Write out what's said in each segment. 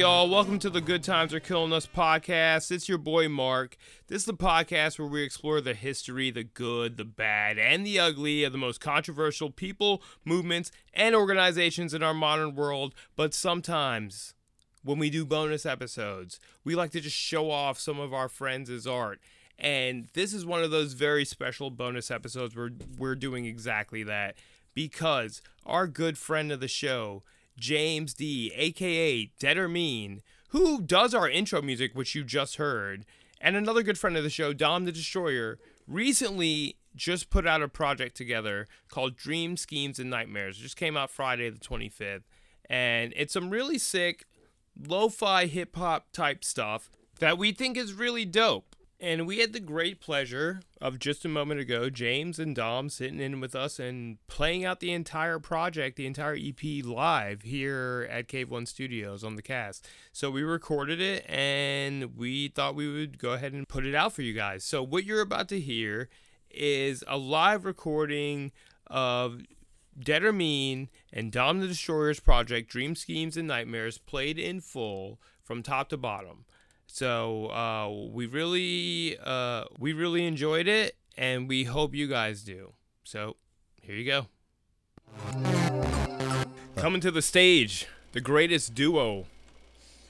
Y'all? Welcome to the Good Times Are Killing Us podcast. It's your boy Mark. This is the podcast where we explore the history, the good, the bad, and the ugly of the most controversial people, movements, and organizations in our modern world. But sometimes, when we do bonus episodes, we like to just show off some of our friends' art. And this is one of those very special bonus episodes where we're doing exactly that because our good friend of the show, James D, aka Dettermeine, who does our intro music, which you just heard, and another good friend of the show, Dom the Destroyer, recently just put out a project together called Dream Schemes and Nightmares. It just came out Friday the 25th. And it's some really sick lo fi hip hop type stuff that we think is really dope. And we had the great pleasure of just a moment ago, James and Dom sitting in with us and playing out the entire project, the entire EP live here at Cave One Studios on the cast. So we recorded it and we thought we would go ahead and put it out for you guys. So what you're about to hear is a live recording of Dettermeine and Dom the Destroyer's project, Dream Schemes and Nightmares, played in full from top to bottom. So uh, we really uh, we really enjoyed it, and we hope you guys do. So here you go. Coming to the stage, the greatest duo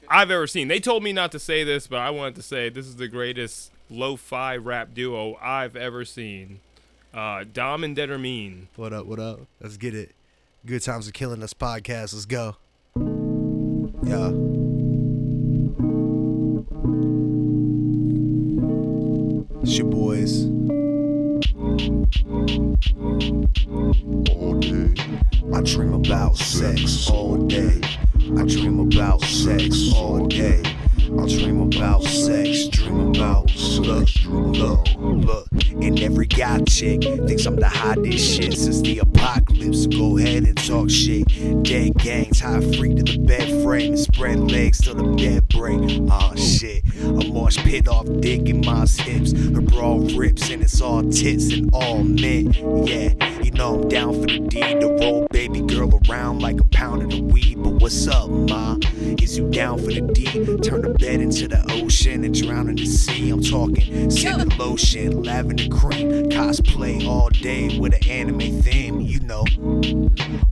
I've ever seen. They told me not to say this, but I wanted to say this is the greatest lo-fi rap duo I've ever seen. Uh, Dom and Dead Mean. What up? What up? Let's get it. Good times are killing us podcast. Let's go. Yeah. It's your boys. All day. I dream about sex all day. I dream about sex all day. I dream about sex, dream about look, look, look. And every guy chick thinks I'm the hottest shit since the apocalypse. Go ahead and talk shit. Dead gangs, high freak to the bed frame, and spread legs till the bed break. Aw shit, a marsh pit off dick in my hips. Her bra rips and it's all tits and all men. Yeah, you know I'm down for the deed to roll baby girl around like a pound of the weed. But what's up, ma? Is you down for the deed? Turn the bed into the ocean and drown in the sea. I'm talking scented lotion, lavender cream, cosplay all day with an anime theme, you know.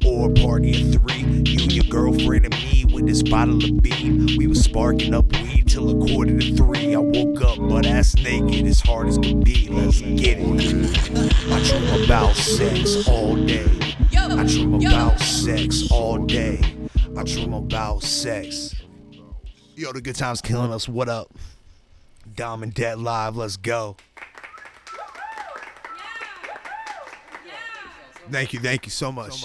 Or a party of three, you, and your girlfriend, and me with this bottle of beam. We was sparking up weed till a quarter to three. I woke up butt ass naked, as hard as could be. Let's get it. I dream about sex all day. I dream about sex all day. I dream about sex. Yo, the good times killing us. What up? Dom and Dead Live. Let's go. Thank you, thank you so much.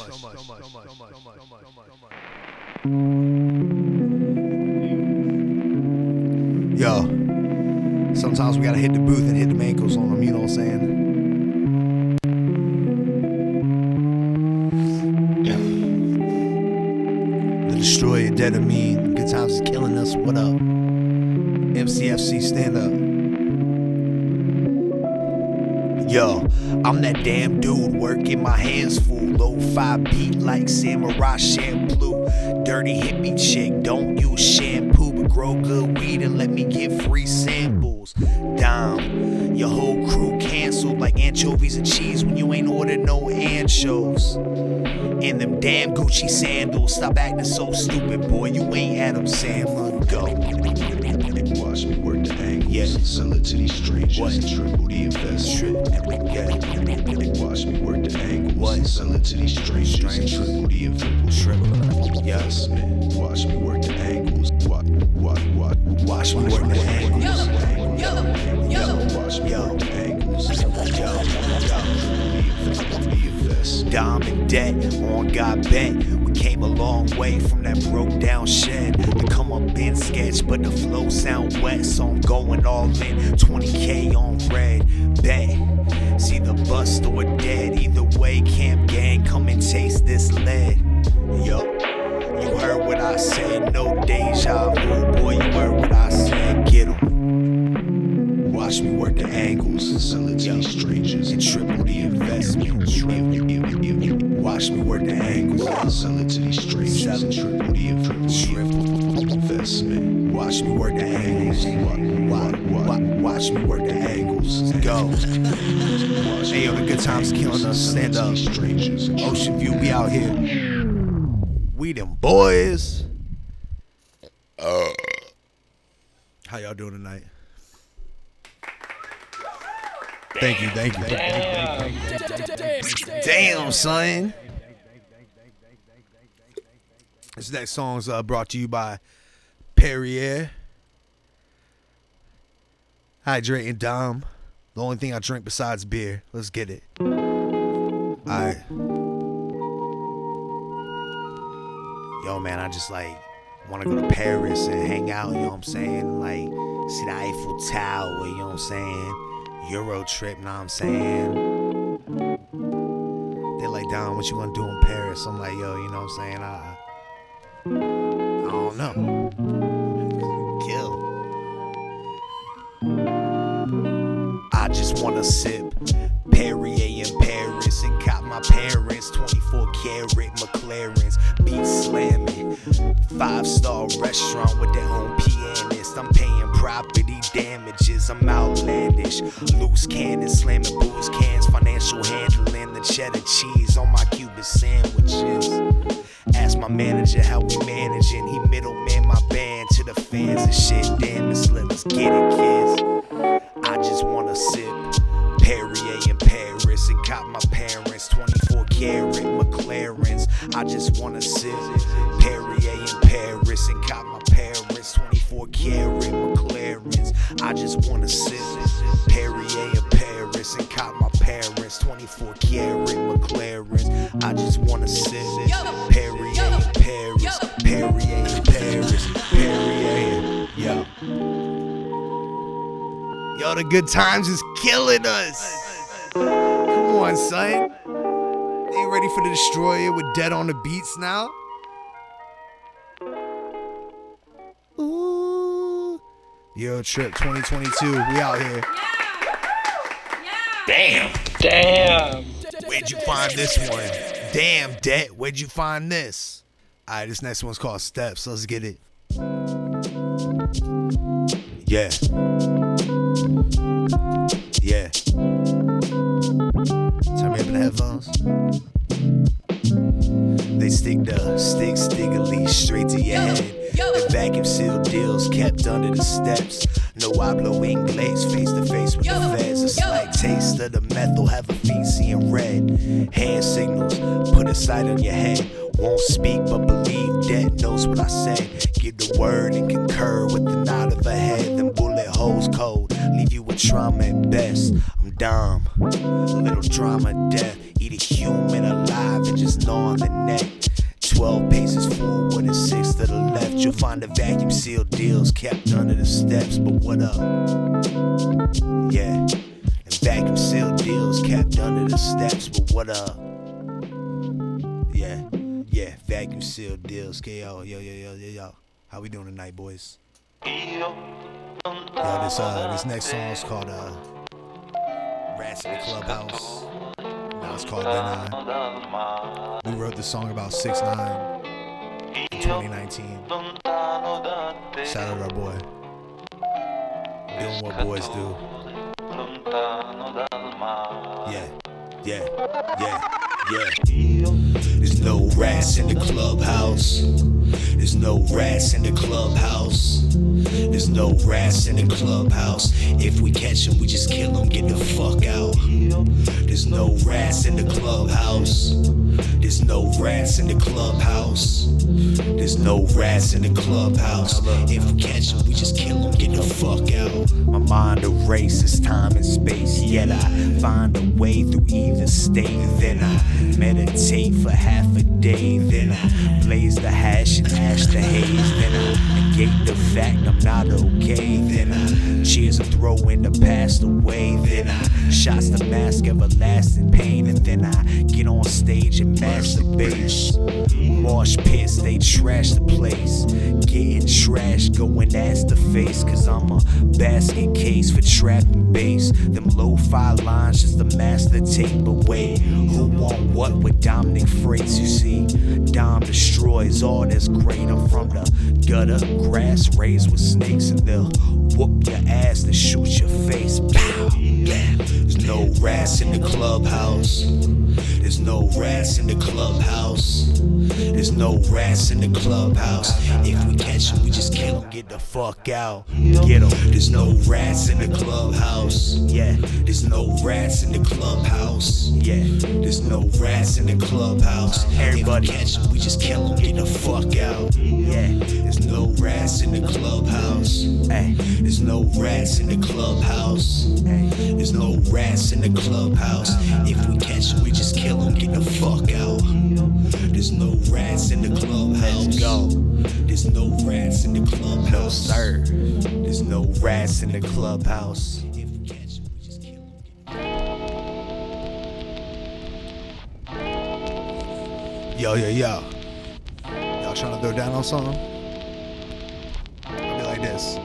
Yo, sometimes we gotta hit the booth and hit the ankles on them, you know what I'm saying? Destroyer, Dead or Me. Good Times is killing us. What up? MCFC, stand up. Yo, I'm that damn dude working my hands full. Low fi beat like samurai shampoo. Dirty hippie chick, don't use shampoo, grow good weed and let me get free samples. Dom, your whole crew canceled like anchovies and cheese when you ain't ordered no anchos. And them damn Gucci sandals. Stop acting so stupid, boy. You ain't Adam Sandler. Go. Watch me work the angles. Yeah. Sell it to these strangers. What? Triple the investment. Yeah. Watch me work the angles. What? Sell it to these strangers. Strangers. Triple the investment. Triple. Yeah. Investment. Watch me work the angles. Watch, watch. Watch me the angles. Watch me Yo. work the angles. Yo. Yo. The investment. Dom and debt on God bet. We came a long way from that broke down shed. The come up in sketch, but the flow sound wet, so I'm going all in. 20k on red, bet. See the bust or dead. Either way, camp gang, come and taste this lead. Yo, you heard what I said, no deja vu. Boy, you heard what I said, get 'em. Watch me work the angles. These strangers. And triple the investment. Watch me work the angles. These strangers and triple the investment. Watch me work the angles. Watch me work the angles. Go. Hey, yo, the good times killing us. Stand up. Ocean View, we out here. We them boys. How y'all doing tonight? Thank you, thank you. Damn, son. This next song's uh, brought to you by Perrier. Hydrating Dom. The only thing I drink besides beer. Let's get it. Alright. Yo, man, I just like want to go to Paris and hang out, you know what I'm saying? Like, see the Eiffel Tower, you know what I'm saying? Euro trip, know what I'm saying? They're like, Don, what you gonna do in Paris? I'm like, yo, you know what I'm saying? I, I don't know. Kill. I just wanna sip Perrier in Paris and cop my parents 24 karat McLarens. Five star restaurant with their own pianist. I'm paying property damages. I'm outlandish. Loose cannon slamming booze cans. Financial handling the cheddar cheese on my Cuban sandwiches. Ask my manager how we managing. He middleman my band to the fans and shit. Damn, it's lit. Let's get it, kids. I just wanna sip Perrier in Paris and cop my parents 24 karat McLarens. I just wanna sip Perrier Paris and cop my parents 24 karat McLarens. I just wanna sip Perrier in Paris and cop my parents 24 karat McLarens. I just wanna sip Perrier in Paris, Perrier in Paris, Perrier. Yo. Yo, the good times is killing us. Come on, son. Ain't ready for the destroyer with dead on the beats now? Yo, Trip 2022, we out here. Damn. Damn. Where'd you find this one? Damn, Det, where'd you find this? Alright, this next one's called Steps. Let's get it. Yeah. Yeah. Turn me up in the headphones. They stick the stick stickily straight to your head. The vacuum sealed deals kept under the steps. No hablo inglés, face to face with the feds. A slight taste of the meth will have a seeing red. Hand signals, put a sight on your head. Won't speak, but believe dead knows what I said. Give the word and concur with the nod of a head. Then bullet holes cold, leave you with trauma at best. I'm dumb, a little drama death. Eat a human alive and just gnaw on the neck. 12 paces forward and 6 to the left. You'll find the vacuum sealed deals kept under the steps. But what up? Yeah. And vacuum sealed deals kept under the steps. But what up? Yeah. Yeah. Vacuum sealed deals. KO. Yo, yo, yo, yo, yo. How we doing tonight, boys? Yo, this uh this next song is called uh Rats in the Clubhouse. It's called Then I. We wrote this song about 6 9 in 2019. Shout out our boy. Doing what boys do. Yeah, yeah, yeah, yeah. There's no rats in the clubhouse. There's no rats in the clubhouse. There's no rats in the clubhouse. If we catch them, we just kill them, get the fuck out. There's no rats in the clubhouse. There's no rats in the clubhouse. There's no rats in the clubhouse. If we catch them, we just kill them, get the fuck out. My mind erases time and space. Yet I find a way through either state. Then I meditate for half a day. Then I blaze the hash and ash the haze. Then I negate the fact I'm not okay. Then I cheers and throw in the past away. Then I shots the mask everlasting pain. And then I get on stage and masturbate. Marsh pits, they trash the place. Getting trashed, going ass to face. Cause I'm a basket case for trapping bass. Them low fi lines just to master tape away. Who want what with Dominic Freights, you see. Dom destroys all that's great. I'm from the gutter, grass raised with snakes, and they'll whoop your ass and shoot your face. Pow! Yeah. There's no rats in the clubhouse. There's no rats in the clubhouse. There's no rats in the clubhouse. If we catch them, we just kill them. Get the fuck out. Get them. There's no rats in the clubhouse. Yeah. There's no rats in the clubhouse. Yeah. There's no rats in the clubhouse. Everybody catch them, we just kill them. Get the fuck out. Yeah. There's no rats in the clubhouse. Hey. There's no rats in the clubhouse. Hey. There's no rats in the clubhouse. If we catch them, we just kill them. Get the fuck out. There's no rats in the clubhouse. Let's go. There's no rats in the clubhouse. No, sir. There's no rats in the clubhouse. If we catch 'em, we just kill 'em. Yo, yo, yo. Y'all trying to throw down on something? I'll be like this.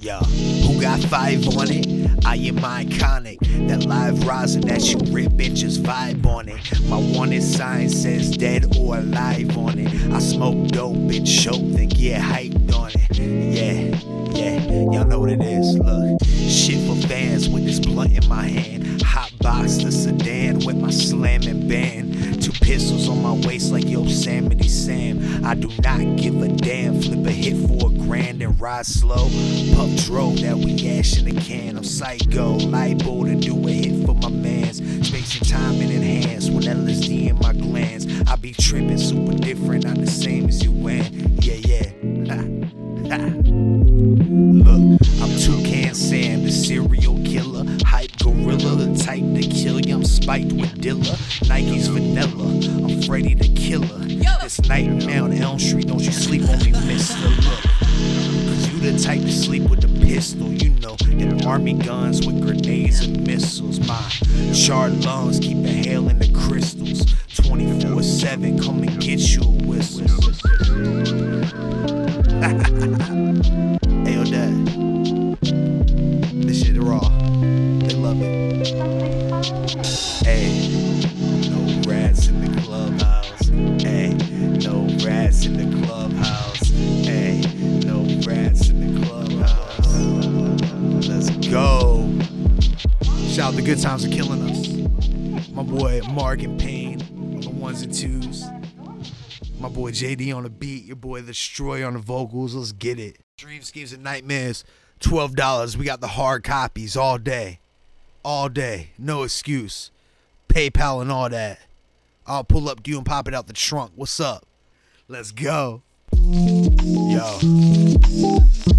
Yo, who got five on it? I am iconic. That live rising that you rip bitches vibe on it. My wanted sign says dead or alive on it. I smoke dope and show then get hyped on it. Yeah, yeah, y'all know what it is. Look, shit for fans with this blunt in my hand. Hot box the sedan with my slamming band. Pistols on my waist like Yosemite Sam. I do not give a damn. Flip a hit for a grand and ride slow. Puff dro that we ash in a can. I'm psycho, liable to do a hit for my mans. Space and time in enhance when LSD in my glands. I be tripping super different, not the same as you and yeah, yeah. Out the good times are killing us. My boy Mark and Payne on the ones and twos. My boy JD on the beat. Your boy The Destroyer on the vocals. Let's get it. Dream schemes and nightmares. Twelve dollars. We got the hard copies all day, all day. No excuse. PayPal and all that. I'll pull up to you and pop it out the trunk. What's up? Let's go. Yo.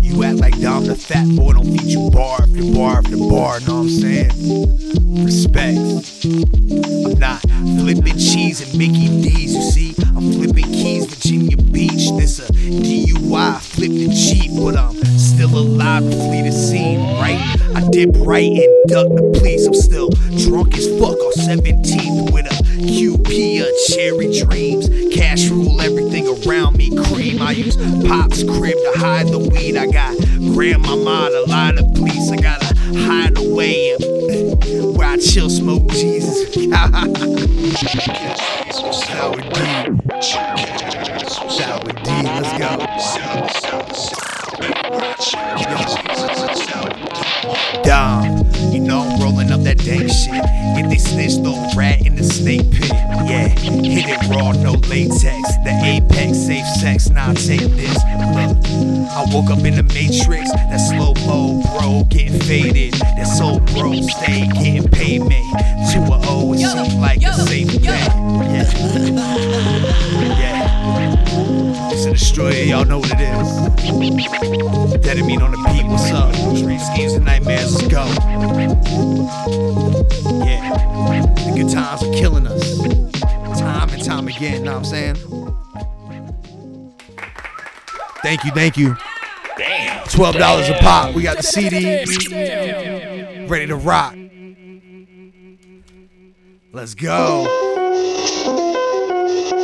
You act like Dom the fat boy, don't feed you bar after bar after bar, know what I'm saying? Respect. I'm not flipping cheese and Mickey D's, you see? I'm flipping keys, Virginia Beach. This a DUI, flipped and cheap, but I'm still alive to flee the scene, right? I dip right and duck the police. I'm still drunk as fuck on 17th with a QP of cherry dreams. Cash rule everything around me. I use Pop's crib to hide the weed. I got grandmama to lie to police. I gotta hide away where I chill, smoke Jesus. Sour D. Sour D, let's go. Dank shit. If they snitch, throw rat in the snake pit. Yeah, hit it raw, no latex. The apex, safe sex, nah, take this. Look, I woke up in the matrix. That slow mo, bro, getting faded. That soul, bro, stay getting payment. To a O, oh, it seemed like a safe bet. Y'all know what it is. Dead mean on the beat, what's up? Dream schemes and nightmares, let's go. Yeah, the good times are killing us. Time and time again, know what I'm saying? Thank you, thank you. Twelve dollars a pop. We got the CD ready to rock. Let's go.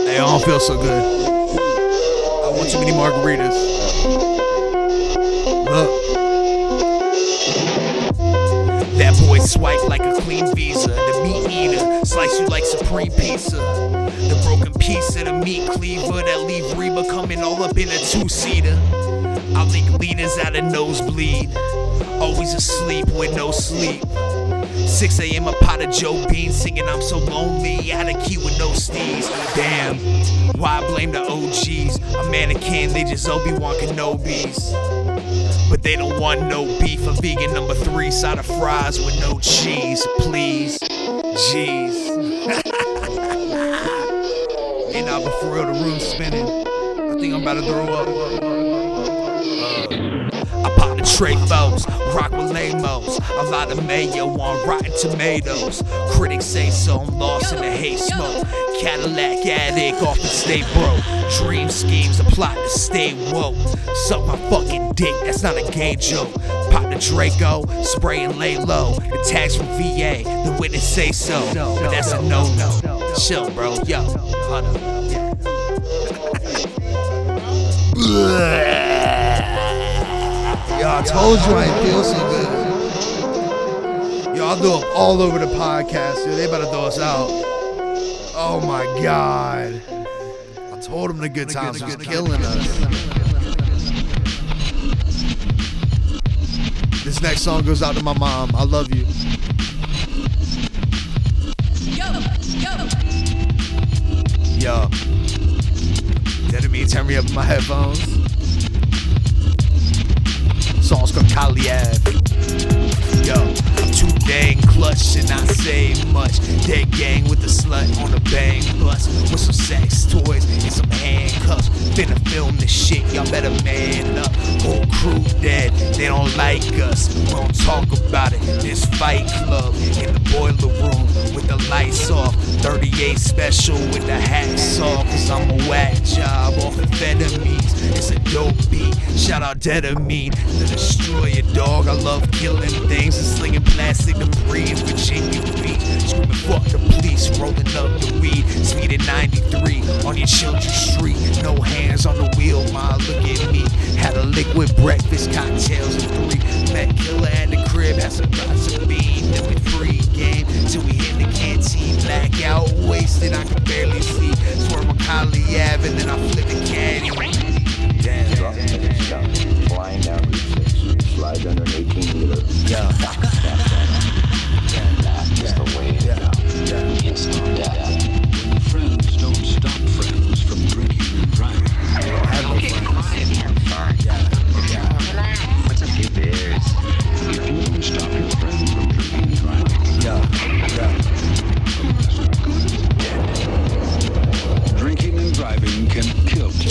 Hey, I don't feel so good. Want too many margaritas. Look. That boy swipe like a queen visa. The meat eater, slice you like supreme pizza. The broken piece of the meat cleaver that leave Reba coming all up in a two-seater. I leak leaders out of nosebleed. Always asleep with no sleep. 6 a.m. a pot of Joe Bean singing I'm so lonely. Out of key with no steez. Damn, why blame the OGs? A mannequin, they just Obi-Wan Kenobis. But they don't want no beef. A vegan number three side of fries with no cheese, please. Jeez. and now, but for real, the room's spinning. I think I'm about to throw up. Tray foes, rock with lamos. A lot of mayo on rotten tomatoes. Critics say so, I'm lost in the hate smoke. Cadillac addict off the stay broke. Dream schemes, a plot to stay woke. Suck my fucking dick, that's not a gay joke. Pop the Draco, spray and lay low. The tags from VA, the witness say so. But that's a no no. Chill, bro, yo, up. Yo, I told you I ain't feel so good. Yo, I'll throw up all over the podcast. Yo, they better throw us out. Oh my god. I told them the good times was killing us. This next song goes out to my mom. I love you. Yo. That me turn me up my headphones. Song's called Kali Ave. Yo, much. Dead gang with the slut on the bang bus with some sex toys and some handcuffs. Finna film this shit, y'all better man up. Whole crew dead, they don't like us. We don't talk about it. This fight club in the boiler room with the lights off. 38 special with the hats off, cause I'm a whack job off amphetamines. It's a dope beat. Shout out Dettermeine, the destroyer dog. I love killing things and slinging plastic debris in Virginia Beach. Fuck the police, rolling up the weed. Speed at 93 on your children's street. No hands on the wheel, ma. Look at me. Had a liquid breakfast, cocktails and three. Met killer at the crib, had some of bean. Then we free game till we hit the canteen. Blackout, wasted, I could barely see. Swerve on Kali Ave and then I flip the caddy.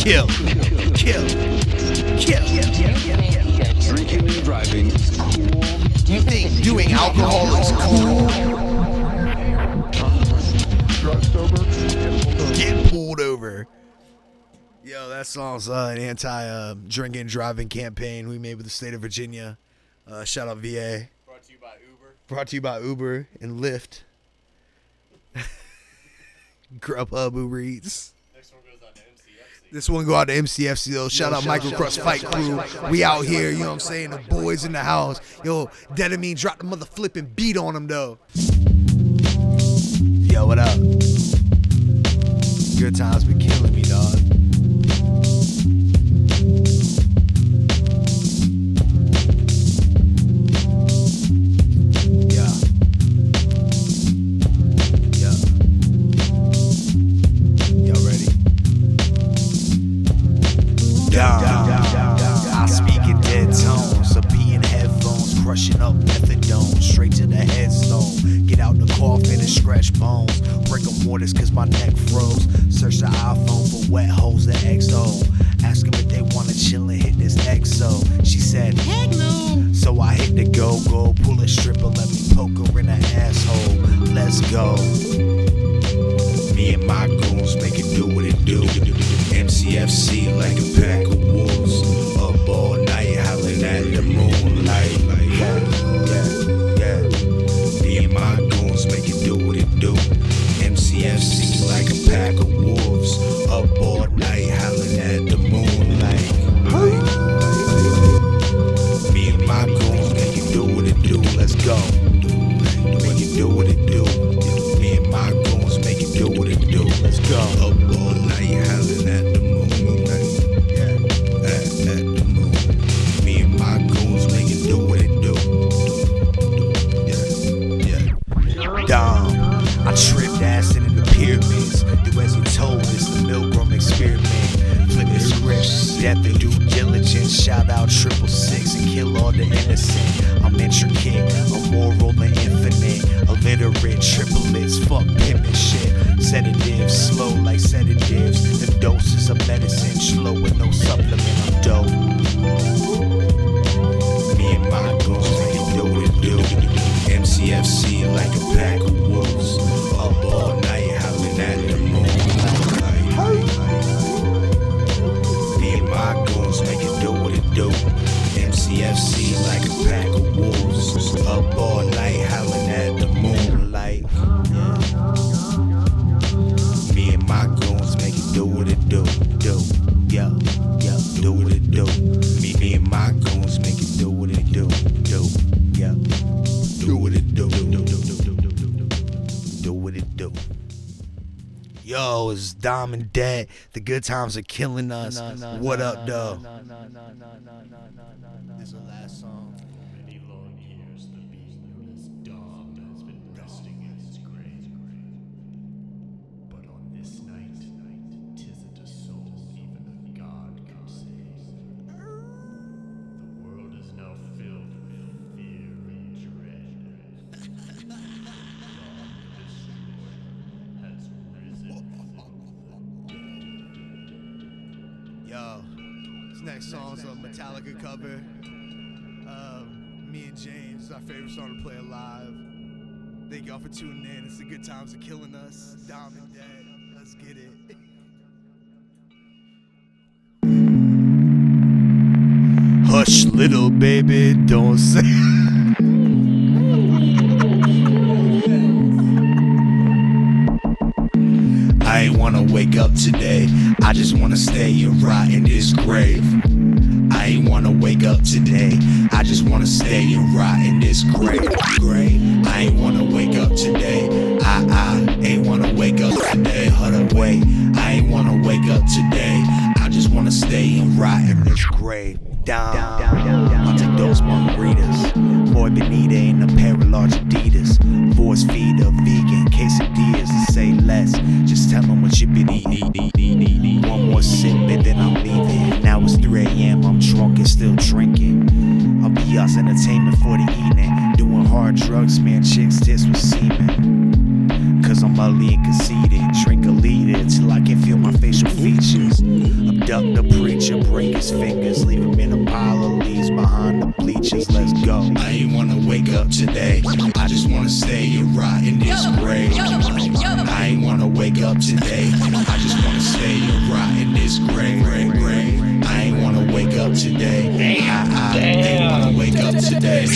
Kill. Kill. Kill. Kill. Drinking and driving is cool. Do you think doing alcohol is cool? Get pulled over. Yo, that song's uh, an anti uh, drinking and driving campaign we made with the state of Virginia. Uh, shout out VA. Brought to you by Uber. Brought to you by Uber and Lyft. Grubhub Uber Eats. This one go out to MCFC though. Shout out Michael Microcross Fight Crew. We out here, you know what I'm saying? The boys in the house. Yo, Dettermeine drop the mother flipping beat on him though. Yo, what up? Good times been killing and scratch bones, break them waters cause my neck froze. Search the iPhone for wet holes at XO. Ask them if they wanna chill and hit this XO. She said, heck no. So I hit the go go, pull a stripper, let me poke her in the asshole. Let's go. Me and my goons make it do what it do. MCFC like a pack of wolves. go. Make it do what it do. Me and my goons make it do what it do. Let's go. Up all night howling at the moon. At, at the moon. Me and my goons make it do what it do. Yeah, yeah. Dom, I tripped ass in the pyramids. Do as you told, it's the Milgram experiment. Flip the script, death and due diligence. Shout out triple six and kill all the innocent. I'm intricate, immoral and infinite. Illiterate, triplets, fuck pimp and shit. Sedatives, slow like sedatives. The doses of medicine, slow with no supplement. I'm dope. Me and my goons make it do it do. MCFC like a pack of wolves. Dom and Dad. The good times are killing us. what up, though? Next song's a Metallica cover. Um, me and James, our favorite song to play live. Thank y'all for tuning in. It's the good times of killing us. Dom and Dad. Let's get it. Hush, little baby, don't say. I ain't wanna wake up today. I just wanna stay and rot in this grave. Wake up today. I just wanna stay and rot in this grave. grave. I ain't wanna wake up today. I, I ain't wanna wake up today. Hold wait. I ain't wanna wake up today. I just wanna stay and rot in this. Down, down, down, down, down, I'll take those margaritas. Boy Benita in a pair of large Adidas. Force feed a vegan quesadillas and say less. Just tell them what you been eating. One more sip and then I'm leaving. It's 3 a.m. I'm drunk and still drinking. I'll be y'all's entertainment for the evening. Doing hard drugs, man, chicks tits with semen. Cause I'm ugly and conceited. Drink a liter till I can feel my facial features. Abduct the preacher, break his fingers, leave him in a pile of leaves behind the bleachers. Let's go. I ain't wanna wake up today. I just wanna stay and rot in this grave. I ain't wanna wake up today. I just wanna stay and rot in this grave. grave, grave. I ain't wanna wake up today. I, I ain't wanna wake up today.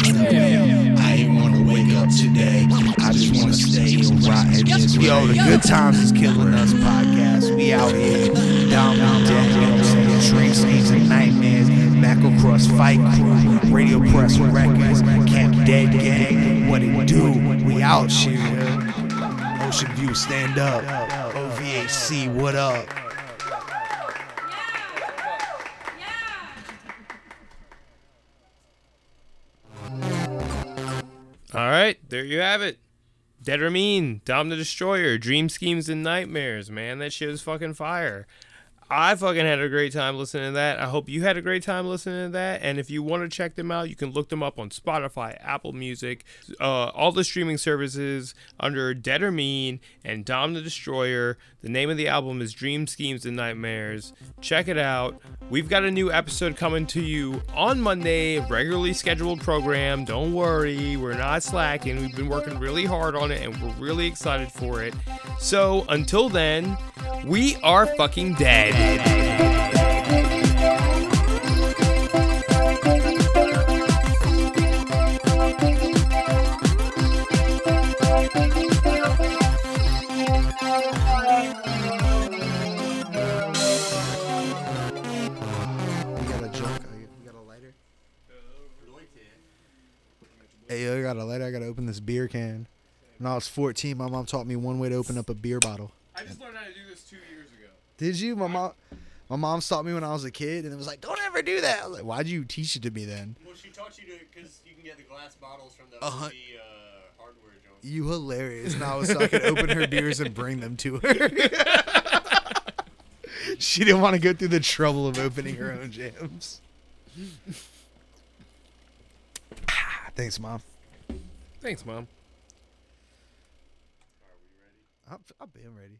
I ain't wanna wake up today. I just wanna stay and rot in this grave. Yo, the good times is killing us podcast. We out here. Down, down, down, you know what I'm saying? Dream schemes and nightmares. Macro Cross Fight Crew. Radio Press Records. Camp Dead Gang. What it do? We out here. Ocean View, stand up. OVHC, what up? All right, there you have it. Dettermeine, Dom the Destroyer, Dream Schemes and Nightmares, man. That shit is fucking fire. I fucking had a great time listening to that. I hope you had a great time listening to that. And if you want to check them out, you can look them up on Spotify, Apple Music, uh, all the streaming services under Dettermeine and Dom the Destroyer. The name of the album is Dream Schemes and Nightmares. Check it out. We've got a new episode coming to you on Monday, regularly scheduled program. Don't worry, we're not slacking. We've been working really hard on it and we're really excited for it. So until then, we are fucking dead. You got a joke? You got a lighter? Hey, yo, I got a lighter. I got to open this beer can. When I was 14, my mom taught me one way to open up a beer bottle. I just learned how to do this two years ago. Did you? My mom, my mom taught me when I was a kid, and it was like, "Don't ever do that." I was like, "Why'd you teach it to me then?" Well, she taught you to because you can get the glass bottles from the Uh-huh. Uh, hardware joint. You hilarious. And I was so I could open her beers and bring them to her. she didn't want to go through the trouble of opening her own jams. Thanks, mom. Thanks, mom. I've, I've been ready.